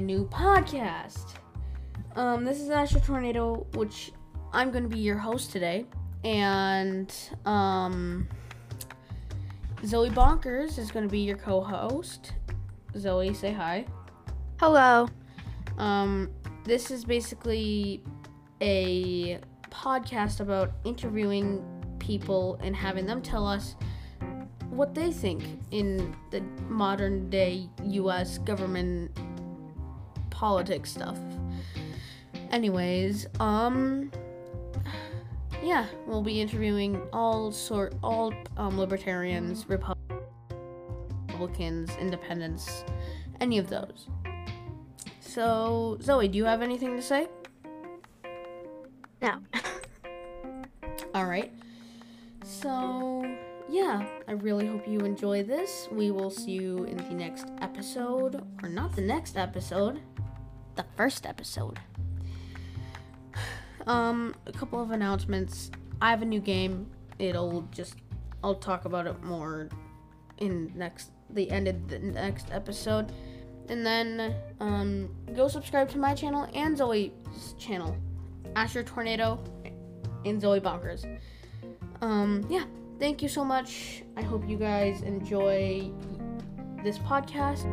new podcast. Um, this is Asher Tornado, which I'm going to be your host today, and um, Zoe Bonkers is going to be your co-host. Zoe, say hi. Hello. Um, this is basically a podcast about interviewing people and having them tell us what they think in the modern day US government politics stuff. Anyways, um yeah, we'll be interviewing all sort all um, libertarians, Republicans, independents, any of those. So, Zoe, do you have anything to say? No. All right. So, yeah, I really hope you enjoy this. We will see you in the next episode, or not the next episode, the first episode. Um, a couple of announcements. I have a new game. It'll just I'll talk about it more in next the end of the next episode. And then um go subscribe to my channel and Zoe's channel. Asher Tornado and Zoe Bonkers. Um yeah, thank you so much. I hope you guys enjoy this podcast.